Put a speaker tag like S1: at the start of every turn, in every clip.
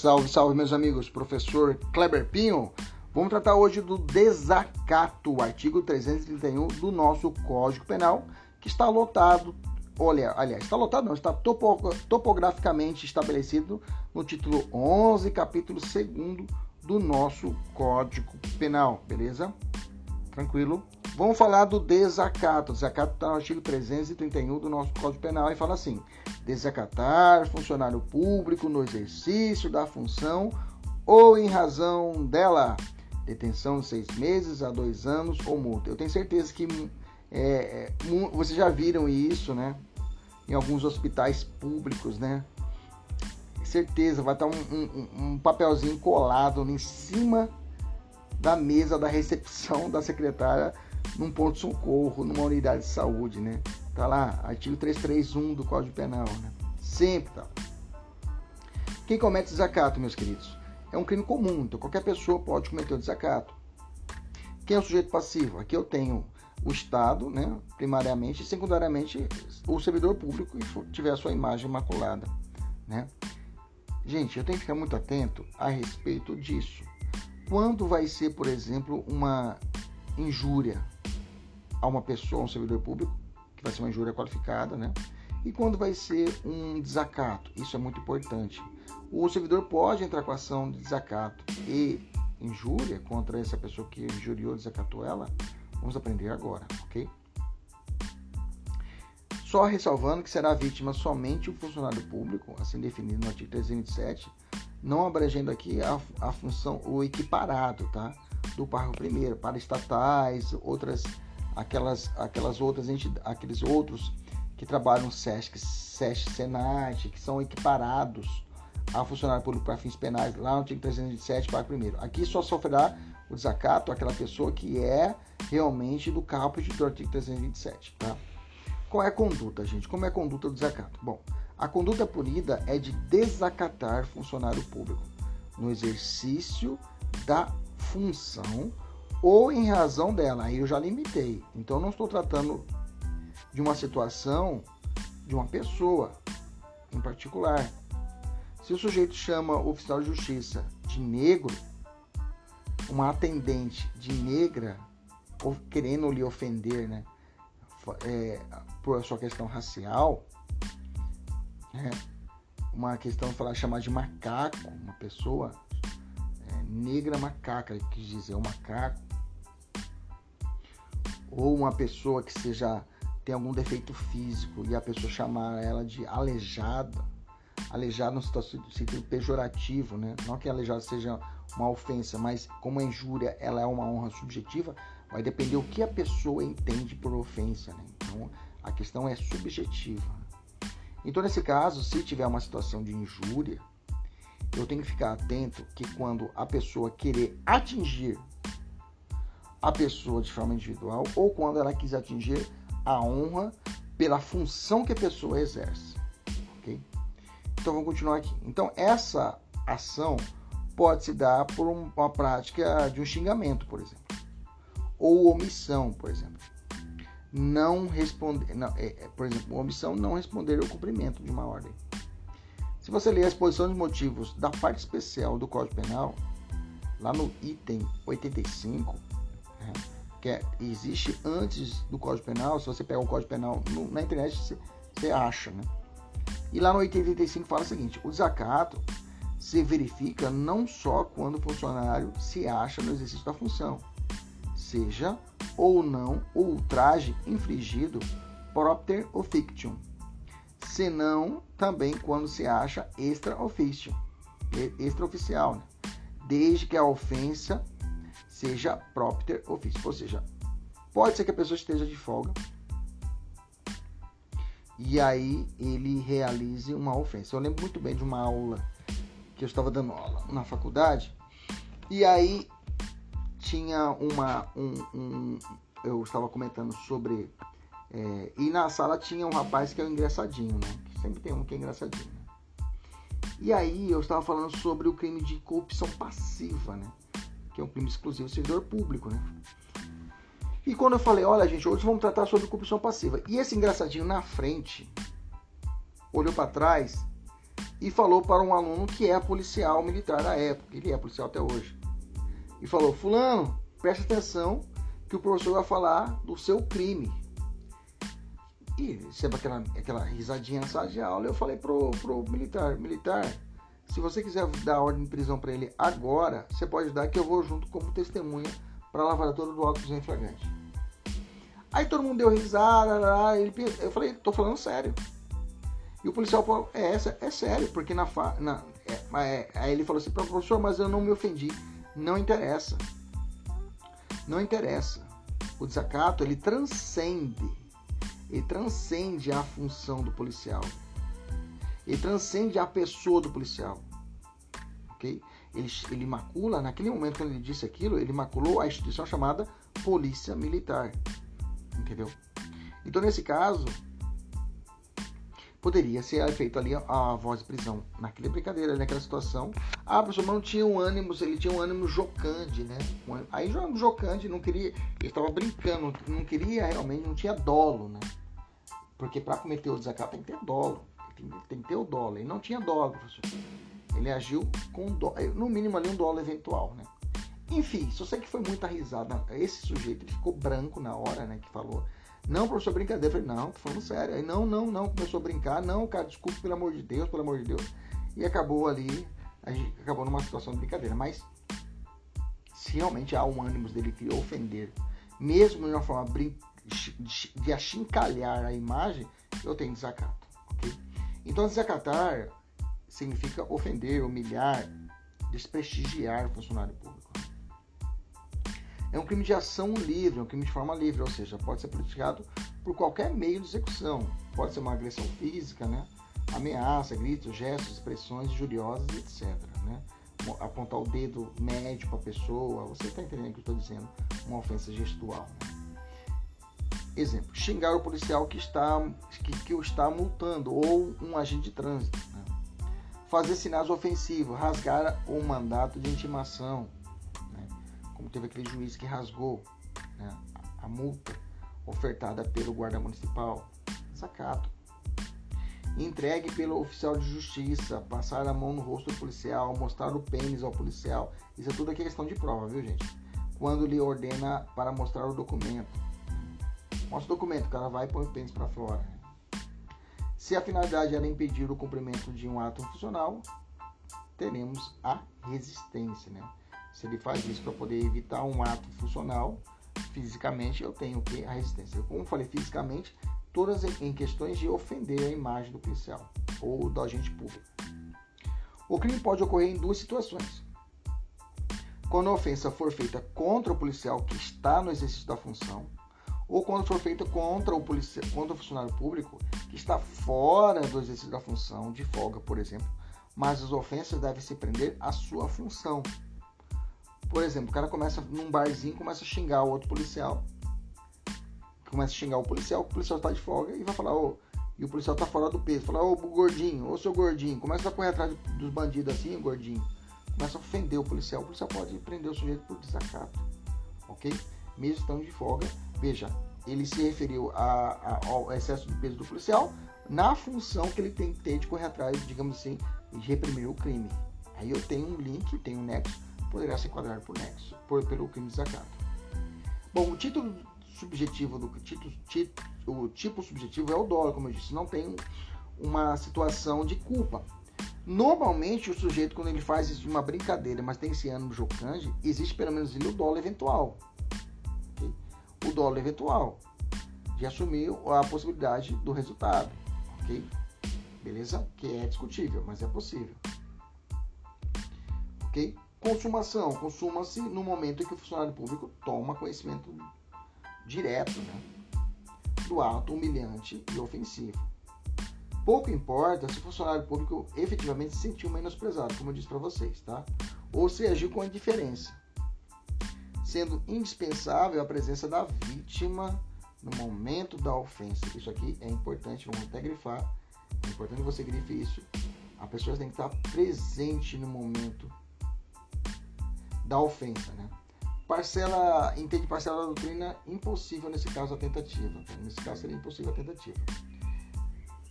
S1: Salve, salve, meus amigos. Professor Kleber Pinho. Vamos tratar hoje do desacato, artigo 331 do nosso Código Penal, que está lotado, olha, aliás, está lotado não, está topo, topograficamente estabelecido no título 11, capítulo 2 do nosso Código Penal, beleza? Tranquilo? Vamos falar do desacato. O desacato está no artigo 331 do nosso Código Penal e fala assim: desacatar funcionário público no exercício da função ou em razão dela. Detenção de seis meses a dois anos ou multa. Eu tenho certeza que é, é vocês já viram isso, né? Em alguns hospitais públicos, né? Certeza, vai estar um, um, um papelzinho colado em cima da mesa da recepção da secretária num ponto de socorro, numa unidade de saúde, né? Tá lá, artigo 331 do Código Penal, né? Sempre tá. Quem comete desacato, meus queridos, é um crime comum, então qualquer pessoa pode cometer o desacato. Quem é o sujeito passivo? Aqui eu tenho o Estado, né, primariamente, e secundariamente o servidor público que tiver a sua imagem imaculada, né? Gente, eu tenho que ficar muito atento a respeito disso. Quando vai ser, por exemplo, uma injúria a uma pessoa, um servidor público, que vai ser uma injúria qualificada, né? E quando vai ser um desacato, isso é muito importante. O servidor pode entrar com ação de desacato e injúria contra essa pessoa que injuriou, desacatou ela. Vamos aprender agora, ok? Só ressalvando que será vítima somente o funcionário público, assim definido no artigo 327, não abrangendo aqui a, a função, o equiparado, tá? Do parágrafo primeiro, para estatais, outras, aquelas, aquelas outras aqueles outros que trabalham no SESC, SESC, SENAT, que são equiparados a funcionário público para fins penais, lá no artigo 327, parágrafo primeiro. Aqui só sofrerá o desacato aquela pessoa que é realmente do caput do artigo 327, tá? Qual é a conduta, gente? Como é a conduta do desacato? Bom, a conduta punida é de desacatar funcionário público no exercício da função ou em razão dela. Aí eu já limitei. Então eu não estou tratando de uma situação de uma pessoa em particular. Se o sujeito chama o oficial de justiça de negro, uma atendente de negra, ou querendo lhe ofender, né, é, por sua questão racial, né? Uma questão falar chamar de macaco, uma pessoa é, negra macaca, ele quis dizer o macaco, ou uma pessoa que seja tem algum defeito físico e a pessoa chamar ela de aleijada, aleijada no sentido pejorativo, né? Não que aleijada seja uma ofensa, mas como a injúria ela é uma honra subjetiva, vai depender o que a pessoa entende por ofensa, né? Então a questão é subjetiva. Então, nesse caso, se tiver uma situação de injúria, eu tenho que ficar atento que quando a pessoa querer atingir a pessoa de forma individual ou quando ela quiser atingir a honra pela função que a pessoa exerce. Ok? Então vamos continuar aqui. Então essa ação pode se dar por uma prática de um xingamento, por exemplo, ou omissão, por exemplo não responder, não, é, é, por exemplo, omissão não responder ao cumprimento de uma ordem. Se você ler a exposição de motivos da parte especial do Código Penal, lá no item 85, né, que é, existe antes do Código Penal, se você pegar o Código Penal no, na internet, você, acha, né? E lá no item 85 fala o seguinte: o desacato se verifica não só quando o funcionário se acha no exercício da função, seja ou não o ultraje infligido propter officium, senão também quando se acha extra officium, extraoficial, né? desde que a ofensa seja propter officium, ou seja, pode ser que a pessoa esteja de folga e aí ele realize uma ofensa. Eu lembro muito bem de uma aula que eu estava dando aula na faculdade e aí tinha uma. Um, um, eu estava comentando sobre. É, e na sala tinha um rapaz que é o engraçadinho, né? Sempre tem um que é engraçadinho. Né? E aí eu estava falando sobre o crime de corrupção passiva, né? Que é um crime exclusivo do servidor público, né? E quando eu falei, olha gente, hoje vamos tratar sobre corrupção passiva. E esse engraçadinho na frente olhou para trás, e falou para um aluno que é policial militar na época, ele é policial até hoje. E falou: Fulano, preste atenção que o professor vai falar do seu crime. E sempre aquela, aquela risadinha na sala de aula, eu falei pro, pro militar: Militar, se você quiser dar ordem de prisão para ele agora, você pode dar que eu vou junto como testemunha para a lavratura do auto em flagrante. Aí todo mundo deu risada, ele, eu falei, tô falando sério. E o policial falou, é, é sério, porque na, na é, é, aí ele falou assim, professor, mas eu não me ofendi. Não interessa. Não interessa. O desacato, ele transcende. Ele transcende a função do policial. Ele transcende a pessoa do policial. Ok? Ele, ele macula, naquele momento que ele disse aquilo, ele maculou a instituição chamada Polícia Militar entendeu? Então, nesse caso, poderia ser feito ali a, voz de prisão. Naquela brincadeira, naquela situação, a pessoa não tinha um ânimo, ele tinha um ânimo jocante, né? Aí jocante, não queria, ele estava brincando, não queria realmente, não tinha dolo, né? Porque para cometer o desacato tem que ter dolo, tem, tem, que ter o dolo. Ele não tinha dolo, professor. Ele agiu com dolo, no mínimo ali um dolo eventual, né? Enfim, só sei que foi muita risada. Esse sujeito ele ficou branco na hora, né? Que falou. Não, professor, brincadeira. Eu falei, não, tô falando sério. Aí, não, não, não. Começou a brincar. Não, cara, desculpa, pelo amor de Deus, pelo amor de Deus. E acabou ali, a gente acabou numa situação de brincadeira. Mas, se realmente há um ânimo dele que ofender, mesmo de uma forma de achincalhar a imagem, eu tenho desacato? Então, desacatar significa ofender, humilhar, desprestigiar o funcionário público. É um crime de ação livre, é um crime de forma livre, ou seja, pode ser praticado por qualquer meio de execução. Pode ser uma agressão física, né? ameaça, gritos, gestos, expressões injuriosas, etc. Né? Apontar o dedo médio para a pessoa, você está entendendo o que eu estou dizendo? Uma ofensa gestual. Né? Exemplo, xingar o policial que, está, que, que o está multando ou um agente de trânsito. Né? Fazer sinais ofensivos, rasgar o mandato de intimação, como teve aquele juiz que rasgou né, a multa ofertada pelo guarda municipal, sacato. Entregue pelo oficial de justiça, passar a mão no rosto do policial, mostrar o pênis ao policial. Isso é tudo questão de prova, viu, gente? Quando lhe ordena para mostrar o documento. Mostra o documento, o cara vai e põe o pênis para fora. Se a finalidade era impedir o cumprimento de um ato funcional, teremos a resistência, né? Se ele faz isso para poder evitar um ato funcional, fisicamente eu tenho que a resistência. Como falei fisicamente, todas em questões de ofender a imagem do policial ou do agente público. O crime pode ocorrer em duas situações. Quando a ofensa for feita contra o policial que está no exercício da função, ou quando for feita contra o, policial, contra o funcionário público que está fora do exercício da função, de folga, por exemplo, mas as ofensas devem se prender à sua função. Por exemplo, o cara começa num barzinho, começa a xingar o outro policial. Começa a xingar o policial, o policial está de folga e vai falar, ô, e o policial tá fora do peso. Fala, ô gordinho, ô seu gordinho, começa a correr atrás dos bandidos assim, gordinho. Começa a ofender o policial. O policial pode prender o sujeito por desacato. Ok? Mesmo estando de folga. Veja, ele se referiu a, a, ao excesso de peso do policial na função que ele tem que ter de correr atrás, digamos assim, de reprimir o crime. Aí eu tenho um link, tenho um nexo poderá se enquadrar por nexo, por, pelo crime de desacato. Bom, o título subjetivo do título, título, o tipo subjetivo é o dolo, como eu disse, não tem uma situação de culpa. Normalmente o sujeito quando ele faz isso de uma brincadeira, mas tem esse ânimo jocante, existe pelo menos ali o dolo eventual. Dolo eventual de assumir a possibilidade do resultado, ok? Beleza? Que é discutível, mas é possível. Ok? Consumação. Consuma-se no momento em que o funcionário público toma conhecimento direto né, do ato humilhante e ofensivo. Pouco importa se o funcionário público efetivamente se sentiu menosprezado, como eu disse para vocês, tá? Ou se agiu com indiferença, sendo indispensável a presença da vítima no momento da ofensa. Isso aqui é importante, vamos até grifar. É importante você grife isso. A pessoa tem que estar presente no momento da ofensa, né? Parcela, entende parcela da doutrina impossível nesse caso a tentativa. Nesse caso seria impossível a tentativa.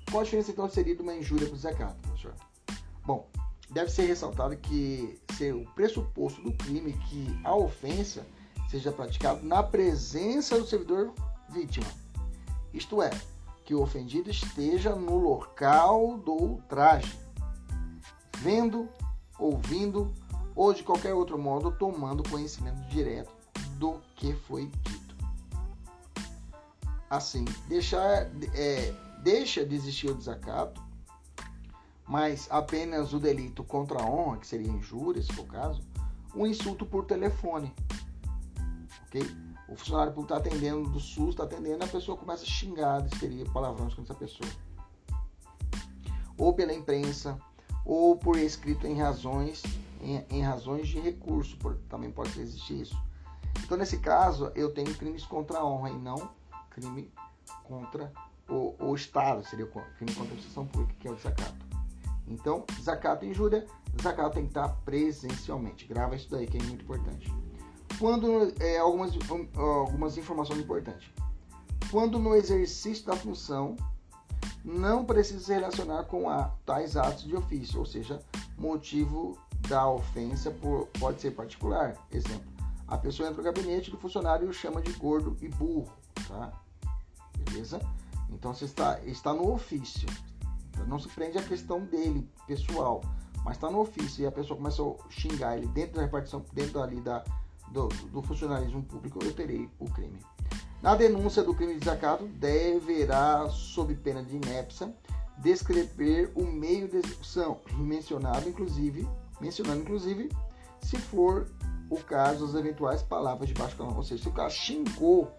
S1: Qual a diferença então seria de uma injúria para o desacato, professor? Bom, deve ser ressaltado que ser o pressuposto do crime que a ofensa seja praticada na presença do servidor vítima. Isto é, que o ofendido esteja no local do ultraje, vendo, ouvindo ou de qualquer outro modo tomando conhecimento direto do que foi dito. Assim, deixar, é, deixa de existir o desacato, mas apenas o delito contra a honra, que seria injúria, se for o caso, um insulto por telefone. Ok? O funcionário público está atendendo do SUS, está atendendo, a pessoa começa a xingar, seria palavrões contra essa pessoa. Ou pela imprensa, ou por escrito em razões, em, em razões de recurso, por, também pode existir isso. Então, nesse caso, eu tenho crimes contra a honra e não crime contra o, o Estado, seria crime contra a administração pública, que é o desacato. Então, desacato e injúria, desacato tem que estar presencialmente. Grava isso daí, que é muito importante. Quando, é, algumas, algumas informações importantes. Quando no exercício da função não precisa se relacionar com a, tais atos de ofício, ou seja, motivo da ofensa por, pode ser particular. Exemplo, a pessoa entra no gabinete do funcionário e o chama de gordo e burro, tá? Beleza? Então você está, está no ofício. Não se prende a questão dele, pessoal, mas está no ofício e a pessoa começa a xingar ele dentro da repartição, dentro ali da, do, do funcionalismo público, eu terei o crime. Na denúncia do crime de desacato, deverá, sob pena de inépcia, descrever o meio de execução, mencionado inclusive, mencionando inclusive, se for o caso, as eventuais palavras de baixo calão. Ou seja, se o cara xingou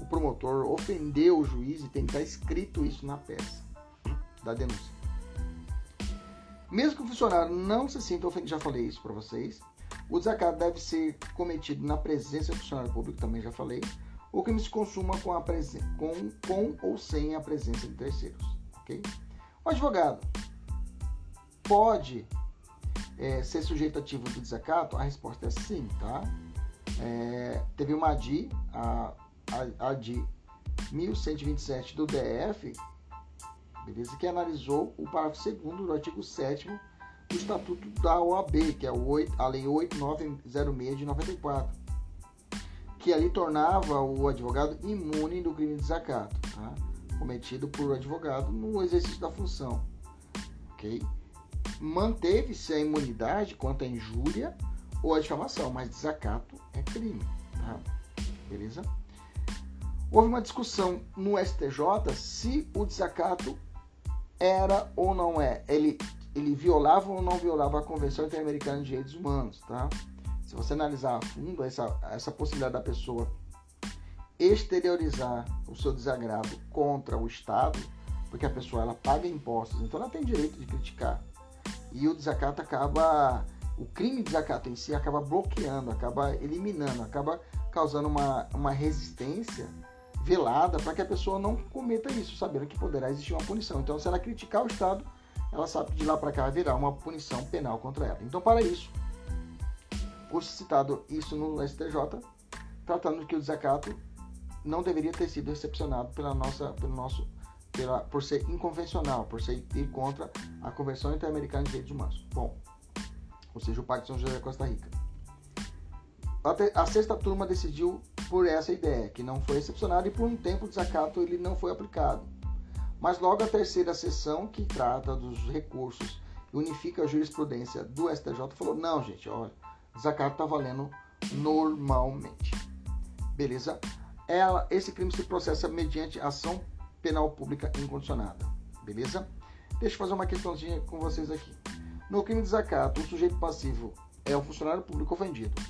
S1: o promotor, ofendeu o juiz, tem que estar escrito isso na peça da denúncia. Mesmo que o funcionário não se sinta ofendido, já falei isso para vocês, o desacato deve ser cometido na presença do funcionário público, também já falei. O crime se consuma com, a com, com ou sem a presença de terceiros. Okay? O advogado pode é, ser sujeito ativo do desacato? A resposta é sim, tá? É, teve uma ADI, a, a, a ADI 1127 do DF, que analisou o parágrafo 2 do artigo 7 do Estatuto da OAB, que é o 8, a Lei 8906 de 94, que ali tornava o advogado imune do crime de desacato, tá? cometido por advogado no exercício da função. ok? Manteve-se a imunidade quanto à injúria ou a difamação, mas desacato é crime. Tá? Beleza? Houve uma discussão no STJ se o desacato era ou não é. Ele ele violava ou não violava a Convenção Interamericana de Direitos Humanos, tá? Se você analisar a fundo essa, essa possibilidade da pessoa exteriorizar o seu desagrado contra o Estado, porque a pessoa ela paga impostos, então ela tem direito de criticar. E o desacato acaba, o crime de desacato em si acaba bloqueando, acaba eliminando, acaba causando uma, uma resistência velada para que a pessoa não cometa isso, sabendo que poderá existir uma punição. Então, se ela criticar o Estado, ela sabe que de lá para cá virá uma punição penal contra ela. Então, para isso, por citado isso no STJ, tratando que o desacato não deveria ter sido recepcionado pela nossa, pelo nosso, pela, por ser inconvencional, por ser ir contra a Convenção Interamericana de Direitos Humanos. Bom, ou seja, o Pacto de São José da Costa Rica. A, a sexta turma decidiu por essa ideia, que não foi recepcionado e por um tempo o desacato ele não foi aplicado. Mas logo a terceira sessão, que trata dos recursos e unifica a jurisprudência do STJ, falou: não, gente, olha, desacato está valendo normalmente. Beleza? Ela, esse crime se processa mediante ação penal pública incondicionada. Beleza? Deixa eu fazer uma questãozinha com vocês aqui. No crime de desacato, o sujeito passivo é o funcionário público ofendido.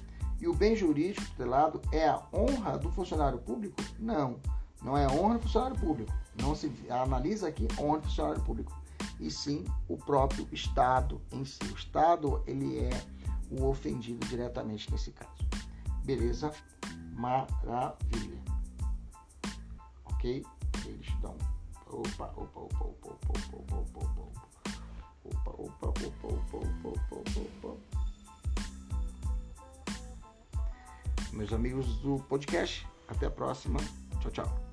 S1: E o bem jurídico tutelado é a honra do funcionário público? Não. Não é honra do funcionário público. Não se analisa aqui honra do funcionário público. E sim o próprio Estado em si. O Estado, ele é o ofendido diretamente nesse caso. Beleza? Maravilha. Ok? Eu dar um. Opa, opa, opa, opa, opa, opa, opa, opa. Opa, opa, opa, opa, opa, opa, opa. Meus amigos do podcast, até a próxima. Tchau, tchau.